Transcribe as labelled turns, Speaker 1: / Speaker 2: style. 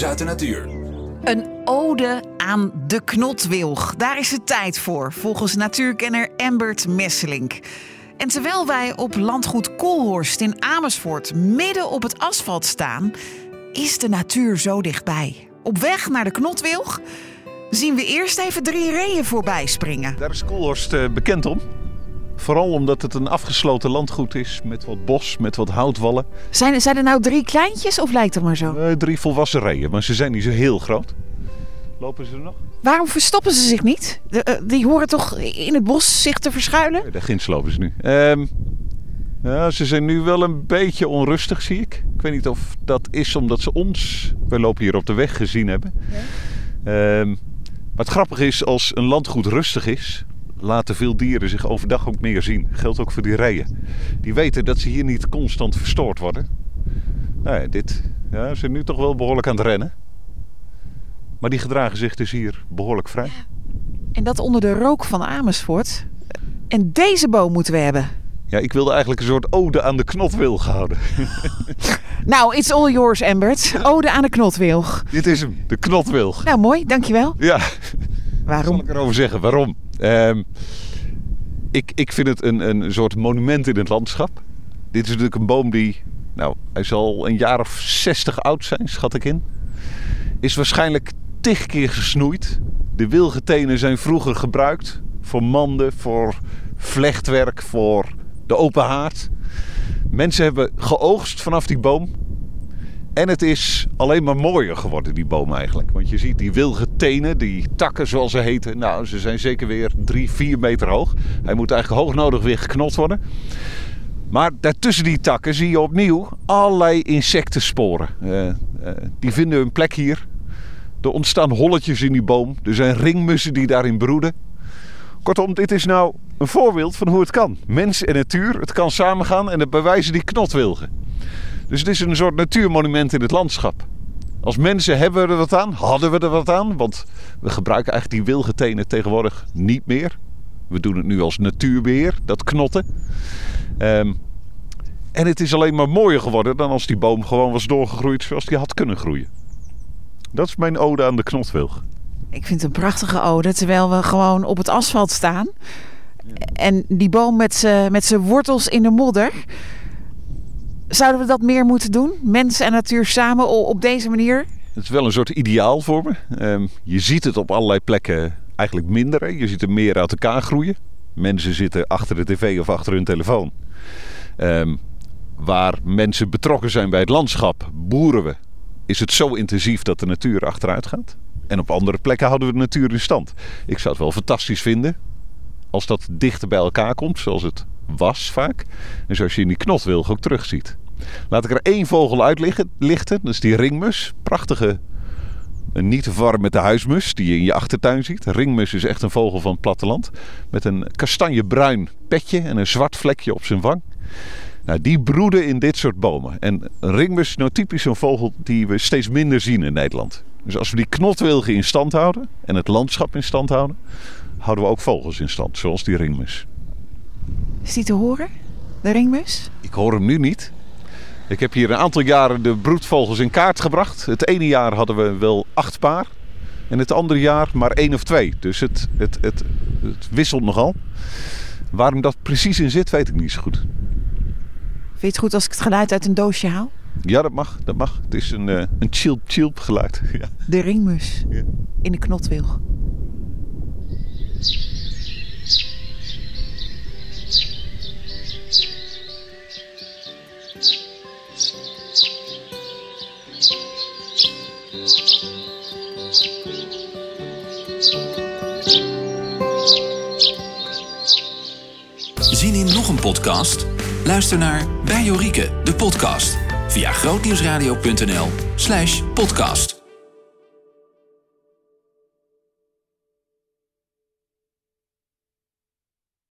Speaker 1: nieuws uit de natuur.
Speaker 2: Een ode aan de knotwilg. Daar is het tijd voor, volgens natuurkenner Embert Messelink. En terwijl wij op landgoed Koolhorst in Amersfoort midden op het asfalt staan, is de natuur zo dichtbij. Op weg naar de knotwilg zien we eerst even drie reeën voorbij springen.
Speaker 3: Daar is Koolhorst eh, bekend om. Vooral omdat het een afgesloten landgoed is met wat bos, met wat houtwallen.
Speaker 2: Zijn, zijn er nou drie kleintjes of lijkt het maar zo?
Speaker 3: Eh, drie volwassen reeën, maar ze zijn niet zo heel groot. Lopen ze er nog?
Speaker 2: Waarom verstoppen ze zich niet? De, eh, die horen toch in het bos zich te verschuilen?
Speaker 3: Nee, Daar ginds lopen ze nu. Ehm, ja, ze zijn nu wel een beetje onrustig, zie ik. Ik weet niet of dat is omdat ze ons, we lopen hier op de weg, gezien hebben. Ehm, maar het grappige is, als een landgoed rustig is, laten veel dieren zich overdag ook meer zien. Geldt ook voor die reeën. Die weten dat ze hier niet constant verstoord worden. Nou ja, dit, ja, ze zijn nu toch wel behoorlijk aan het rennen. Maar die gedragen zich dus hier behoorlijk vrij.
Speaker 2: En dat onder de rook van Amersfoort. En deze boom moeten we hebben.
Speaker 3: Ja, ik wilde eigenlijk een soort ode aan de knotwilg houden.
Speaker 2: Nou, it's all yours, Embert. Ode aan de knotwilg.
Speaker 3: Dit is hem, de knotwilg.
Speaker 2: Nou, mooi, dankjewel.
Speaker 3: Ja, zal
Speaker 2: Waarom?
Speaker 3: ik erover zeggen. Waarom? Ehm, ik, ik vind het een, een soort monument in het landschap. Dit is natuurlijk een boom die, nou, hij zal een jaar of 60 oud zijn, schat ik in. Is waarschijnlijk tig keer gesnoeid. De wilgetenen zijn vroeger gebruikt voor manden, voor vlechtwerk, voor de open haard. Mensen hebben geoogst vanaf die boom. En het is alleen maar mooier geworden, die boom eigenlijk. Want je ziet die wilgetenen, die takken zoals ze heten. Nou, ze zijn zeker weer drie, vier meter hoog. Hij moet eigenlijk hoog nodig weer geknot worden. Maar daartussen die takken zie je opnieuw allerlei insectensporen. Eh, eh, die vinden hun plek hier. Er ontstaan holletjes in die boom. Er zijn ringmussen die daarin broeden. Kortom, dit is nou een voorbeeld van hoe het kan. Mens en natuur, het kan samengaan en dat bewijzen die knotwilgen. Dus het is een soort natuurmonument in het landschap. Als mensen hebben we er wat aan, hadden we er wat aan. Want we gebruiken eigenlijk die wilgetenen tegenwoordig niet meer. We doen het nu als natuurbeheer, dat knotten. Ehm, en het is alleen maar mooier geworden dan als die boom gewoon was doorgegroeid zoals die had kunnen groeien. Dat is mijn ode aan de knotwilg.
Speaker 2: Ik vind het een prachtige ode, terwijl we gewoon op het asfalt staan. En die boom met zijn wortels in de modder. Zouden we dat meer moeten doen? Mens en natuur samen op deze manier?
Speaker 3: Het is wel een soort ideaal voor me. Ehm, je ziet het op allerlei plekken eigenlijk minder. Je ziet er meer uit elkaar groeien. Mensen zitten achter de tv of achter hun telefoon. Ehm, waar mensen betrokken zijn bij het landschap, boeren we, is het zo intensief dat de natuur achteruit gaat. En op andere plekken houden we de natuur in stand. Ik zou het wel fantastisch vinden als dat dichter bij elkaar komt, zoals het was vaak. En zoals je in die knotwilg ook terugziet. Laat ik er één vogel uitlichten. lichten. Dat is die ringmus. Prachtige, een niet te verwarren met de huismus die je in je achtertuin ziet. Ringmus is echt een vogel van het platteland. Met een kastanjebruin petje en een zwart vlekje op zijn wang. Nou, die broeden in dit soort bomen. En een ringmus is nou typisch een vogel die we steeds minder zien in Nederland. Dus als we die knotwilgen in stand houden en het landschap in stand houden, houden we ook vogels in stand, zoals die ringmus.
Speaker 2: Is die te horen? De ringmus?
Speaker 3: Ik hoor hem nu niet. Ik heb hier een aantal jaren de broedvogels in kaart gebracht. Het ene jaar hadden we wel acht paar. En het andere jaar maar één of twee. Dus het, het, het, het wisselt nogal. Waarom dat precies in zit, weet ik niet zo goed.
Speaker 2: Vind je het goed als ik het geluid uit een doosje haal?
Speaker 3: Ja, dat mag. Dat mag. Het is een, eh, een chilp-chilp geluid. Ja.
Speaker 2: De ringmus
Speaker 3: Ja.
Speaker 2: in de knotwilg.
Speaker 1: Zien in nog een podcast? Luister naar Bij Jorike, de podcast. Via grootnieuwsradio.nl slash podcast.